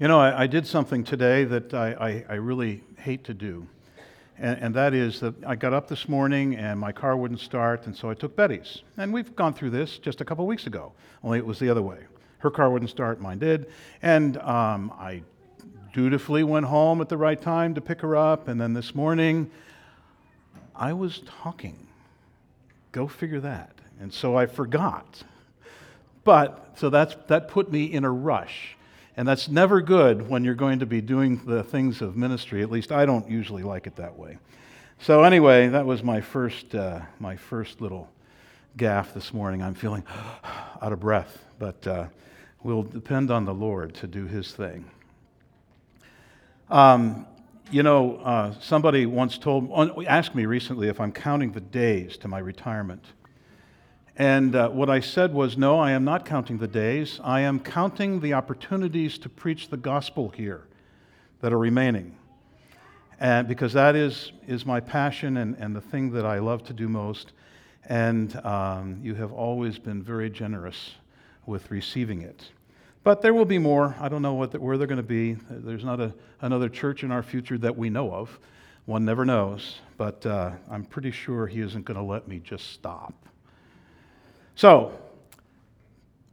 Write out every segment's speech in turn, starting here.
You know, I, I did something today that I, I, I really hate to do. And, and, that is that I got up this morning and my car wouldn't start, and so I took Betty's. And we've gone through this just a couple weeks ago, only it was the other way. Her car wouldn't start, mine did. And um, I dutifully went home at the right time to pick her up. And then this morning, I was talking. Go figure that. And so I forgot. But, so that's, that put me in a rush. And that's never good when you're going to be doing the things of ministry. At least I don't usually like it that way. So anyway, that was my first, uh, my first little gaffe this morning. I'm feeling out of breath, but uh, we'll depend on the Lord to do His thing. Um, you know, uh, somebody once told, asked me recently if I'm counting the days to my retirement. And uh, what I said was, no, I am not counting the days. I am counting the opportunities to preach the gospel here that are remaining. And because that is, is my passion and, and the thing that I love to do most. And um, you have always been very generous with receiving it. But there will be more. I don't know what the, where they're going to be. There's not a, another church in our future that we know of. One never knows. But uh, I'm pretty sure he isn't going to let me just stop. So,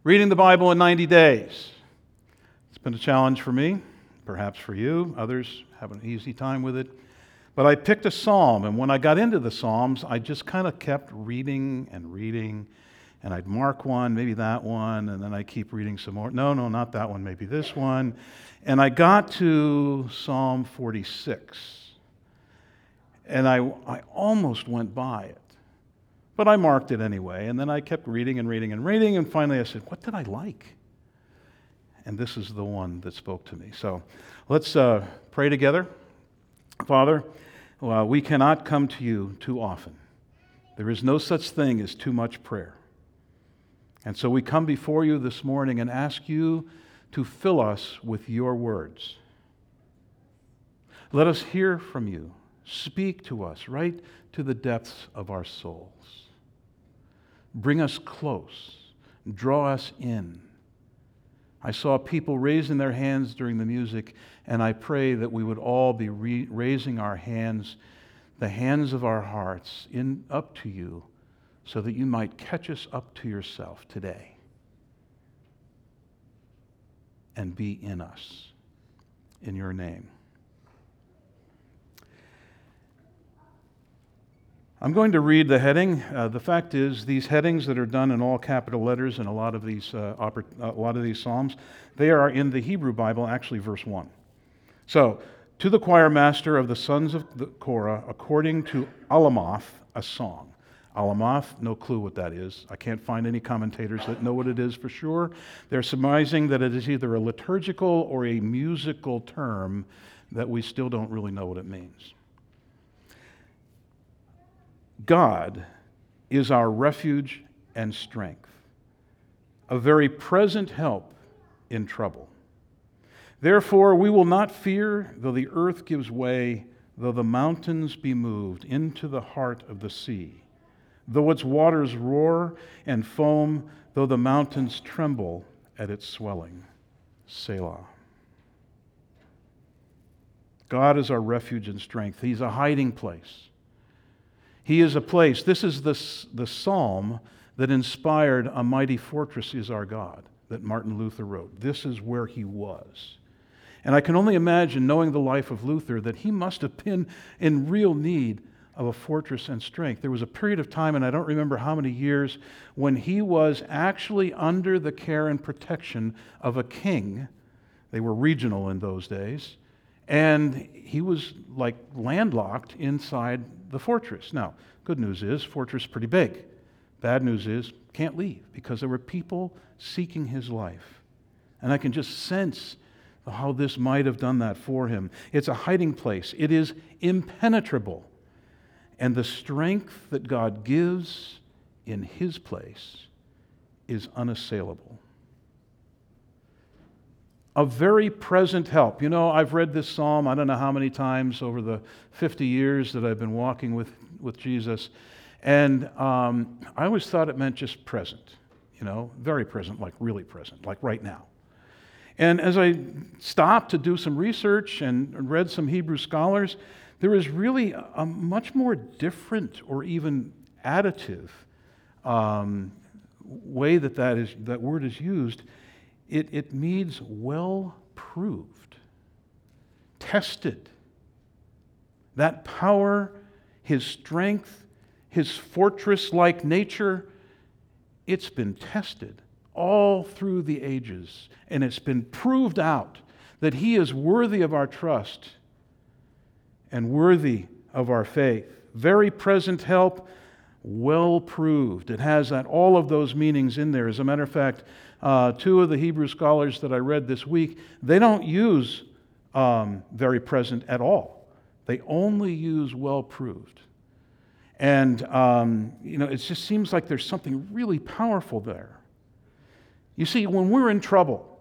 reading the Bible in 90 days. It's been a challenge for me, perhaps for you. Others have an easy time with it. But I picked a psalm, and when I got into the psalms, I just kind of kept reading and reading, and I'd mark one, maybe that one, and then I keep reading some more. No, no, not that one, maybe this one. And I got to Psalm 46, and I, I almost went by it. But I marked it anyway, and then I kept reading and reading and reading, and finally I said, What did I like? And this is the one that spoke to me. So let's uh, pray together. Father, well, we cannot come to you too often. There is no such thing as too much prayer. And so we come before you this morning and ask you to fill us with your words. Let us hear from you. Speak to us right to the depths of our souls. Bring us close, draw us in. I saw people raising their hands during the music, and I pray that we would all be re- raising our hands, the hands of our hearts, in, up to you, so that you might catch us up to yourself today and be in us. In your name. I'm going to read the heading. Uh, the fact is, these headings that are done in all capital letters in a lot of these, uh, oper- a lot of these psalms, they are in the Hebrew Bible, actually, verse 1. So, to the choir master of the sons of the Korah, according to Alamoth, a song. Alamoth, no clue what that is. I can't find any commentators that know what it is for sure. They're surmising that it is either a liturgical or a musical term that we still don't really know what it means. God is our refuge and strength, a very present help in trouble. Therefore, we will not fear, though the earth gives way, though the mountains be moved into the heart of the sea, though its waters roar and foam, though the mountains tremble at its swelling. Selah. God is our refuge and strength. He's a hiding place. He is a place. This is the, the psalm that inspired A Mighty Fortress is Our God that Martin Luther wrote. This is where he was. And I can only imagine, knowing the life of Luther, that he must have been in real need of a fortress and strength. There was a period of time, and I don't remember how many years, when he was actually under the care and protection of a king. They were regional in those days. And he was like landlocked inside the fortress. Now, good news is, fortress pretty big. Bad news is, can't leave because there were people seeking his life. And I can just sense how this might have done that for him. It's a hiding place, it is impenetrable. And the strength that God gives in his place is unassailable a very present help. You know, I've read this psalm I don't know how many times over the 50 years that I've been walking with, with Jesus, and um, I always thought it meant just present, you know, very present, like really present, like right now. And as I stopped to do some research and read some Hebrew scholars, there is really a much more different or even additive um, way that that, is, that word is used. It, it means well proved, tested. That power, his strength, his fortress like nature, it's been tested all through the ages, and it's been proved out that he is worthy of our trust and worthy of our faith. Very present help, well proved. It has that, all of those meanings in there. As a matter of fact, uh, two of the Hebrew scholars that I read this week, they don't use um, very present at all. They only use well proved. And, um, you know, it just seems like there's something really powerful there. You see, when we're in trouble,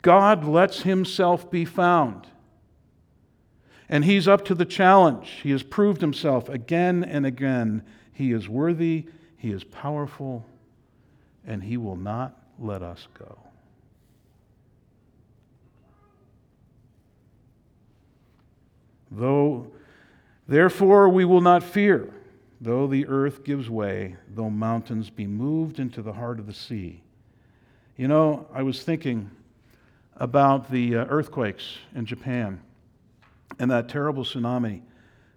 God lets himself be found. And he's up to the challenge. He has proved himself again and again. He is worthy, he is powerful, and he will not let us go. Though, therefore, we will not fear, though the earth gives way, though mountains be moved into the heart of the sea. You know, I was thinking about the uh, earthquakes in Japan and that terrible tsunami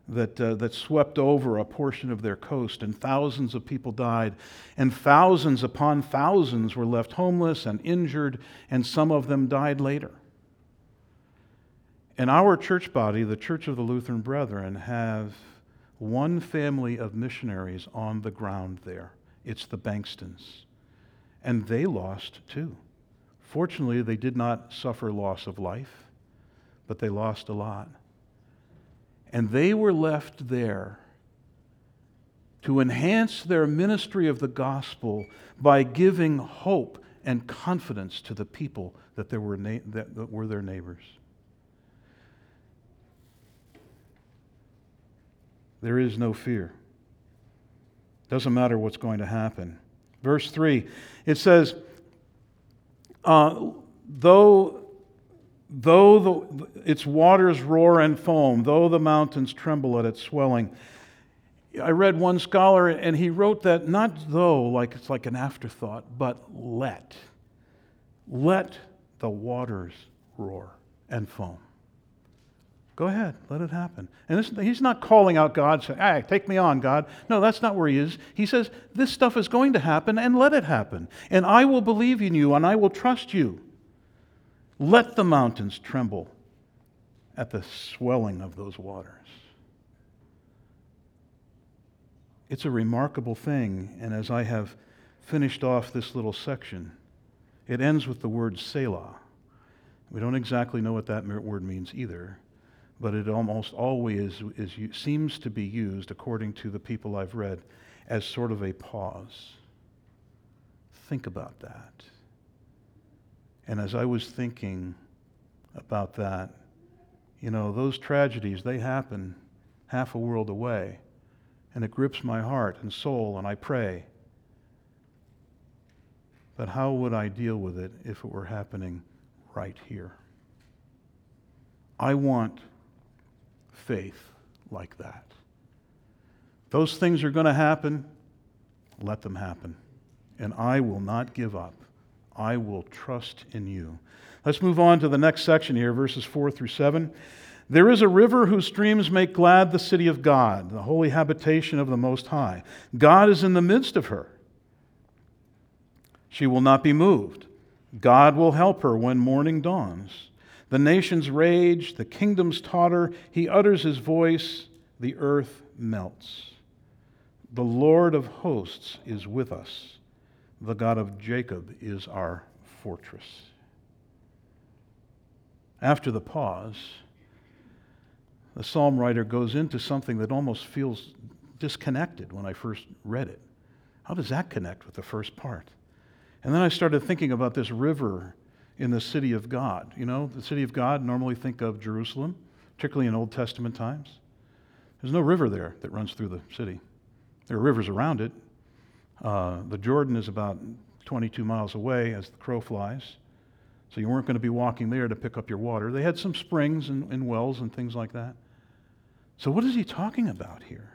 that, uh, that swept over a portion of their coast, and thousands of people died, and thousands upon thousands were left homeless and injured, and some of them died later. And our church body, the Church of the Lutheran Brethren, have one family of missionaries on the ground there. It's the Bankstons. And they lost too. Fortunately, they did not suffer loss of life, but they lost a lot. And they were left there to enhance their ministry of the gospel by giving hope and confidence to the people that, there were, na- that, were their neighbors. There is no fear. Doesn't matter what's going to happen. Verse 3, it says, uh, though Though the, its waters roar and foam, though the mountains tremble at its swelling. I read one scholar, and he wrote that not though, like it's like an afterthought, but let. Let the waters roar and foam. Go ahead, let it happen. And this, he's not calling out God, saying, hey, take me on, God. No, that's not where he is. He says, this stuff is going to happen, and let it happen. And I will believe in you, and I will trust you. Let the mountains tremble at the swelling of those waters. It's a remarkable thing, and as I have finished off this little section, it ends with the word Selah. We don't exactly know what that word means either, but it almost always is, is, seems to be used, according to the people I've read, as sort of a pause. Think about that. And as I was thinking about that, you know, those tragedies, they happen half a world away. And it grips my heart and soul, and I pray. But how would I deal with it if it were happening right here? I want faith like that. Those things are going to happen. Let them happen. And I will not give up. I will trust in you. Let's move on to the next section here, verses 4 through 7. There is a river whose streams make glad the city of God, the holy habitation of the Most High. God is in the midst of her. She will not be moved. God will help her when morning dawns. The nations rage, the kingdoms totter. He utters his voice, the earth melts. The Lord of hosts is with us. The God of Jacob is our fortress. After the pause, the psalm writer goes into something that almost feels disconnected when I first read it. How does that connect with the first part? And then I started thinking about this river in the city of God. You know, the city of God, normally think of Jerusalem, particularly in Old Testament times. There's no river there that runs through the city. There are rivers around it, uh, the Jordan is about 22 miles away as the crow flies. So you weren't going to be walking there to pick up your water. They had some springs and, and wells and things like that. So, what is he talking about here?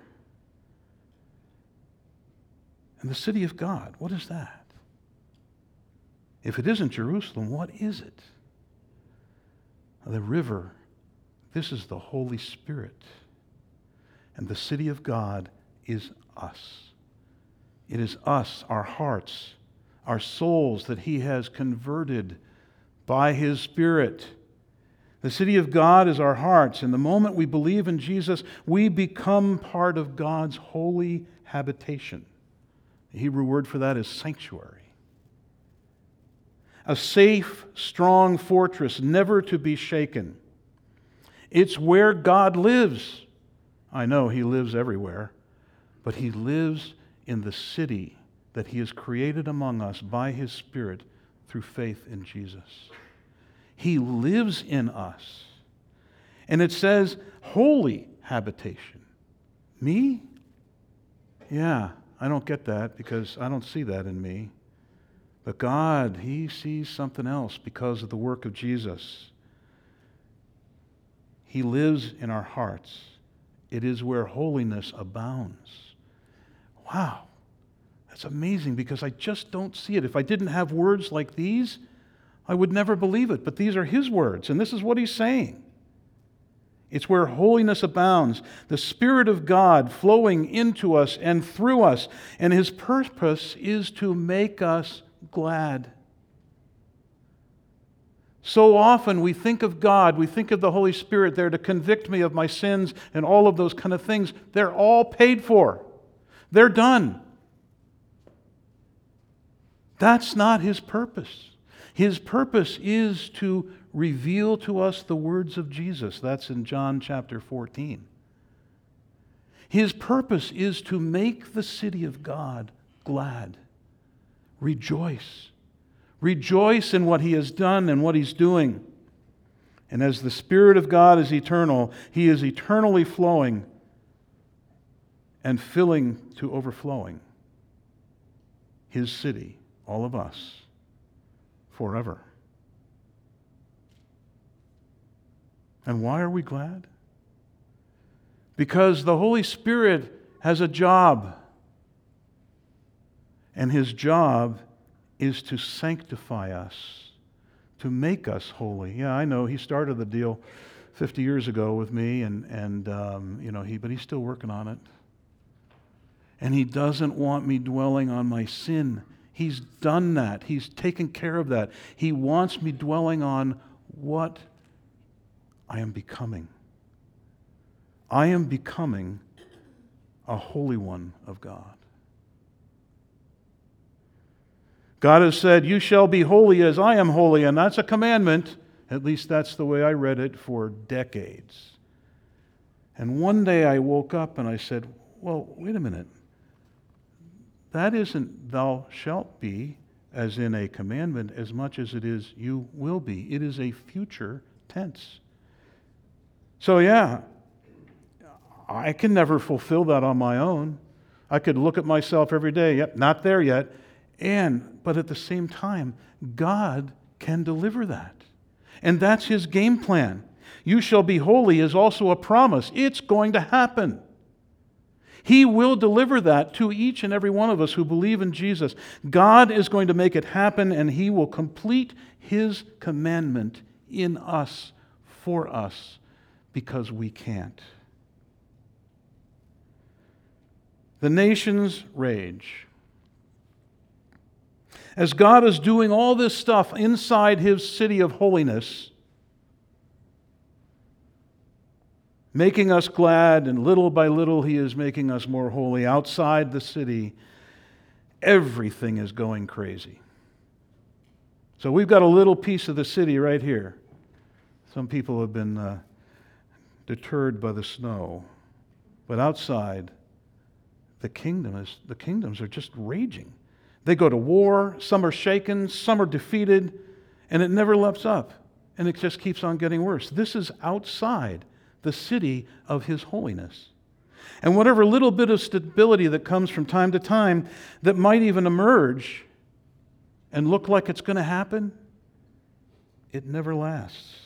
And the city of God, what is that? If it isn't Jerusalem, what is it? The river, this is the Holy Spirit. And the city of God is us. It is us, our hearts, our souls that He has converted by His Spirit. The city of God is our hearts, and the moment we believe in Jesus, we become part of God's holy habitation. The Hebrew word for that is sanctuary. A safe, strong fortress, never to be shaken. It's where God lives. I know He lives everywhere, but He lives in the city that He has created among us by His Spirit through faith in Jesus. He lives in us. And it says, holy habitation. Me? Yeah, I don't get that because I don't see that in me. But God, He sees something else because of the work of Jesus. He lives in our hearts. It is where holiness abounds. Wow, that's amazing because I just don't see it. If I didn't have words like these, I would never believe it. But these are His words, and this is what He's saying. It's where holiness abounds, the Spirit of God flowing into us and through us. And His purpose is to make us glad. So often we think of God, we think of the Holy Spirit there to convict me of my sins and all of those kind of things. They're all paid for, they're done. That's not His purpose. His purpose is to reveal to us the words of Jesus. That's in John chapter 14. His purpose is to make the city of God glad. Rejoice. Rejoice in what he has done and what he's doing. And as the Spirit of God is eternal, he is eternally flowing and filling to overflowing his city, all of us, forever. And why are we glad? Because the Holy Spirit has a job. And his job is to sanctify us, to make us holy. Yeah, I know he started the deal 50 years ago with me, and, and um, you know, he, but he's still working on it. And he doesn't want me dwelling on my sin. He's done that. He's taken care of that. He wants me dwelling on what I am becoming. I am becoming a holy one of God. God has said, You shall be holy as I am holy, and that's a commandment. At least that's the way I read it for decades. And one day I woke up and I said, Well, wait a minute. That isn't thou shalt be, as in a commandment, as much as it is you will be. It is a future tense. So, yeah, I can never fulfill that on my own. I could look at myself every day, yep, not there yet. And, but at the same time, God can deliver that. And that's his game plan. You shall be holy is also a promise. It's going to happen. He will deliver that to each and every one of us who believe in Jesus. God is going to make it happen, and He will complete His commandment in us, for us, because we can't. The nations rage as God is doing all this stuff inside his city of holiness, making us glad, and little by little he is making us more holy outside the city, everything is going crazy. So we've got a little piece of the city right here. Some people have been uh, deterred by the snow, but outside, the kingdom is the kingdoms are just raging. They go to war, some are shaken, some are defeated, and it never lets up. And it just keeps on getting worse. This is outside the city of His holiness. And whatever little bit of stability that comes from time to time that might even emerge and look like it's going to happen, it never lasts.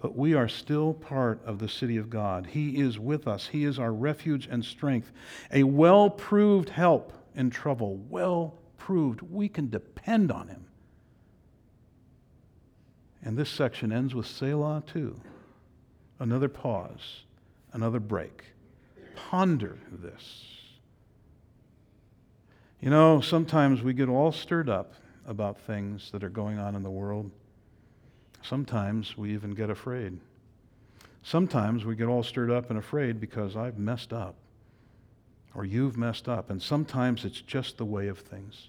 But we are still part of the city of God. He is with us. He is our refuge and strength, a well proved help in trouble. Well proved. We can depend on Him. And this section ends with Selah, too. Another pause, another break. Ponder this. You know, sometimes we get all stirred up about things that are going on in the world. Sometimes we even get afraid. Sometimes we get all stirred up and afraid because I've messed up or you've messed up. And sometimes it's just the way of things.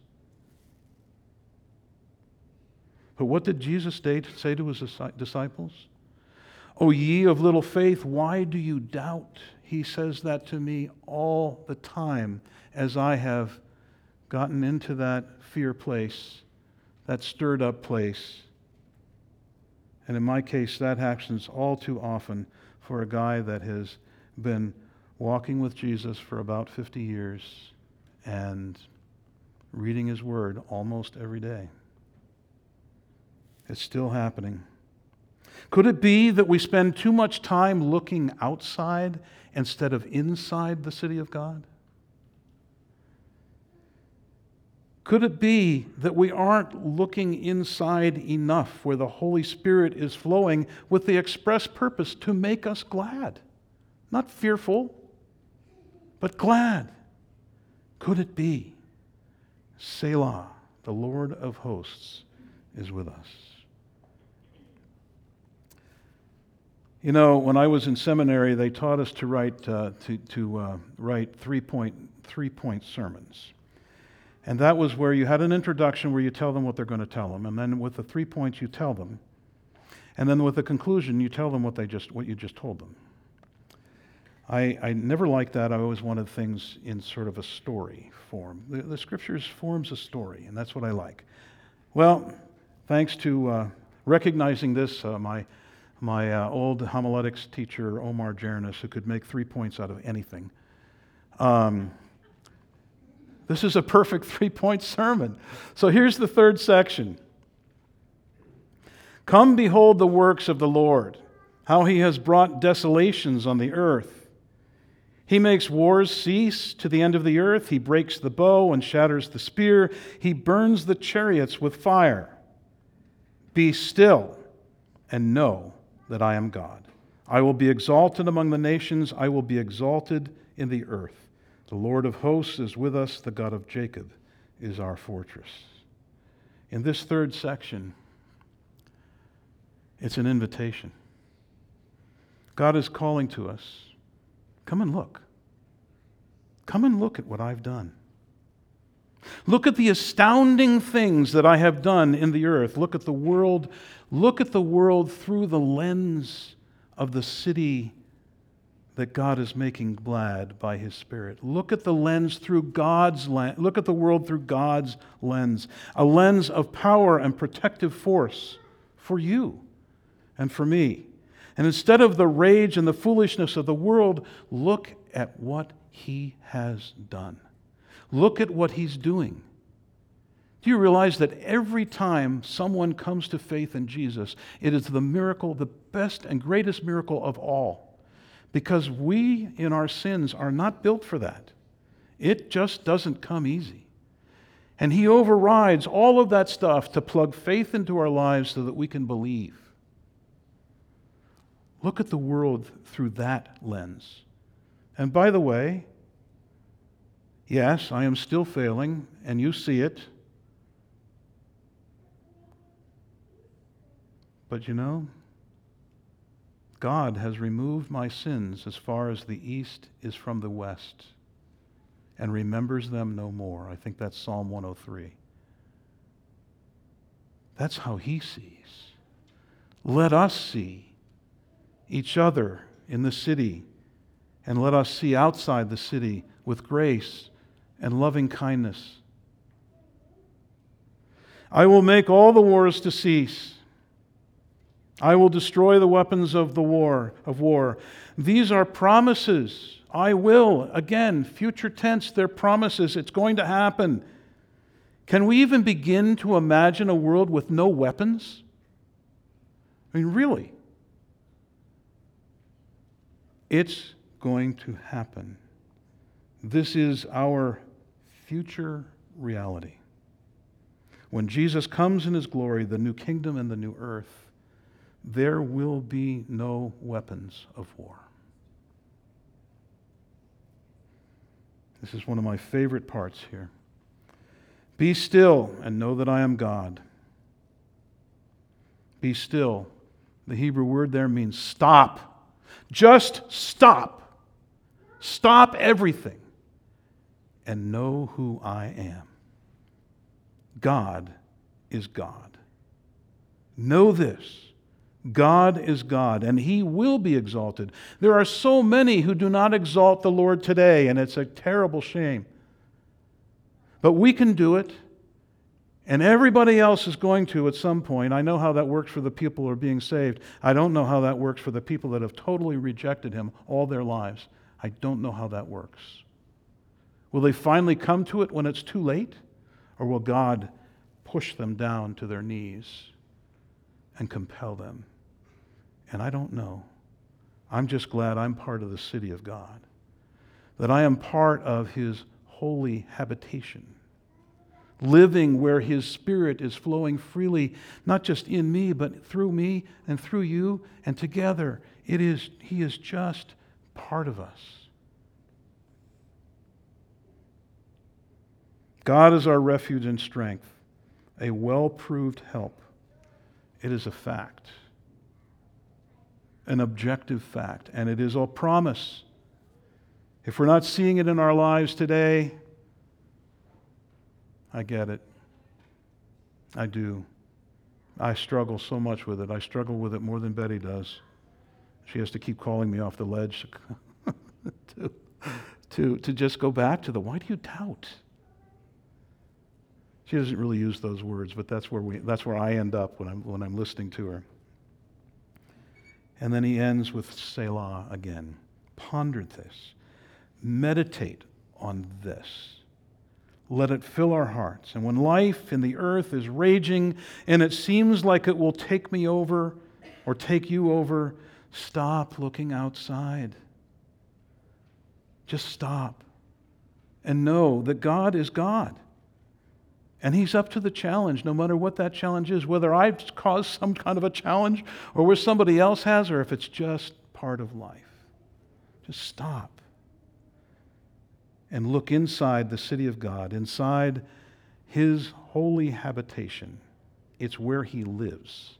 But what did Jesus say to his disciples? O ye of little faith, why do you doubt? He says that to me all the time as I have gotten into that fear place, that stirred up place. And in my case, that happens all too often for a guy that has been walking with Jesus for about 50 years and reading his word almost every day. It's still happening. Could it be that we spend too much time looking outside instead of inside the city of God? Could it be that we aren't looking inside enough where the Holy Spirit is flowing with the express purpose to make us glad? Not fearful, but glad. Could it be? Selah, the Lord of hosts, is with us. You know, when I was in seminary, they taught us to write, uh, to, to uh, write three point, three point sermons. And that was where you had an introduction where you tell them what they're going to tell them. And then with the three points, you tell them. And then with the conclusion, you tell them what, they just, what you just told them. I, I never liked that. I always wanted things in sort of a story form. The, the scriptures forms a story, and that's what I like. Well, thanks to uh, recognizing this, uh, my my uh, old homiletics teacher, Omar Jernis, who could make three points out of anything. Um, this is a perfect three point sermon. So here's the third section Come behold the works of the Lord, how he has brought desolations on the earth. He makes wars cease to the end of the earth. He breaks the bow and shatters the spear. He burns the chariots with fire. Be still and know that I am God. I will be exalted among the nations, I will be exalted in the earth. The Lord of hosts is with us, the God of Jacob is our fortress. In this third section, it's an invitation. God is calling to us come and look. Come and look at what I've done. Look at the astounding things that I have done in the earth. Look at the world Look at the world through the lens of the city that God is making glad by his spirit. Look at the lens through God's lens. Look at the world through God's lens, a lens of power and protective force for you and for me. And instead of the rage and the foolishness of the world, look at what he has done. Look at what he's doing. Do you realize that every time someone comes to faith in Jesus, it is the miracle, the best and greatest miracle of all? Because we, in our sins, are not built for that. It just doesn't come easy. And He overrides all of that stuff to plug faith into our lives so that we can believe. Look at the world through that lens. And by the way, yes, I am still failing, and you see it. But you know, God has removed my sins as far as the east is from the west and remembers them no more. I think that's Psalm 103. That's how he sees. Let us see each other in the city and let us see outside the city with grace and loving kindness. I will make all the wars to cease I will destroy the weapons of the war of war. These are promises. I will. Again, future tense, they're promises. It's going to happen. Can we even begin to imagine a world with no weapons? I mean, really? It's going to happen. This is our future reality. When Jesus comes in his glory, the new kingdom and the new earth, there will be no weapons of war. This is one of my favorite parts here. Be still and know that I am God. Be still. The Hebrew word there means stop. Just stop. Stop everything and know who I am. God is God. Know this God is God, and He will be exalted. There are so many who do not exalt the Lord today, and it's a terrible shame. But we can do it, and everybody else is going to at some point. I know how that works for the people who are being saved. I don't know how that works for the people that have totally rejected Him all their lives. I don't know how that works. Will they finally come to it when it's too late? Or will God push them down to their knees and compel them? And I don't know. I'm just glad I'm part of the city of God, that I am part of His holy habitation, living where His Spirit is flowing freely, not just in me, but through me and through you, and together. It is, He is just part of us. God is our refuge and strength, a well proved help. It is a fact an objective fact, and it is a promise. If we're not seeing it in our lives today, I get it. I do. I struggle so much with it. I struggle with it more than Betty does. She has to keep calling me off the ledge to, to, to just go back to the why do you doubt? She doesn't really use those words, but that's where, we, that's where I end up when I'm, when I'm listening to her. And then he ends with Selah again. Ponder this. Meditate on this. Let it fill our hearts. And when life in the earth is raging and it seems like it will take me over or take you over, stop looking outside. Just stop and know that God is God. And he's up to the challenge, no matter what that challenge is, whether I've caused some kind of a challenge or where somebody else has, or if it's just part of life. Just stop and look inside the city of God, inside his holy habitation. It's where he lives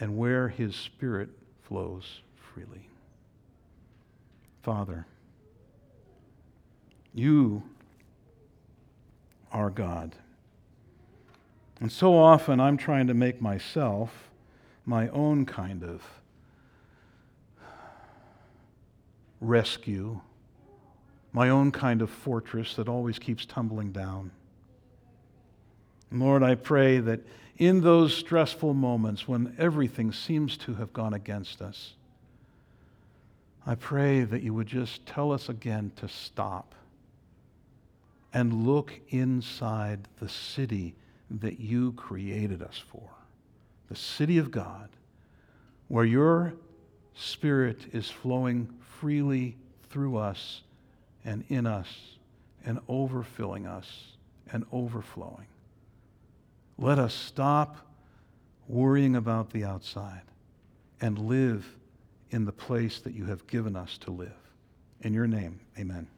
and where his spirit flows freely. Father, you are God. And so often I'm trying to make myself my own kind of rescue, my own kind of fortress that always keeps tumbling down. Lord, I pray that in those stressful moments when everything seems to have gone against us, I pray that you would just tell us again to stop and look inside the city that you created us for the city of God, where your Spirit is flowing freely through us and in us and overfilling us and overflowing. Let us stop worrying about the outside and live in the place that you have given us to live. In your name, amen.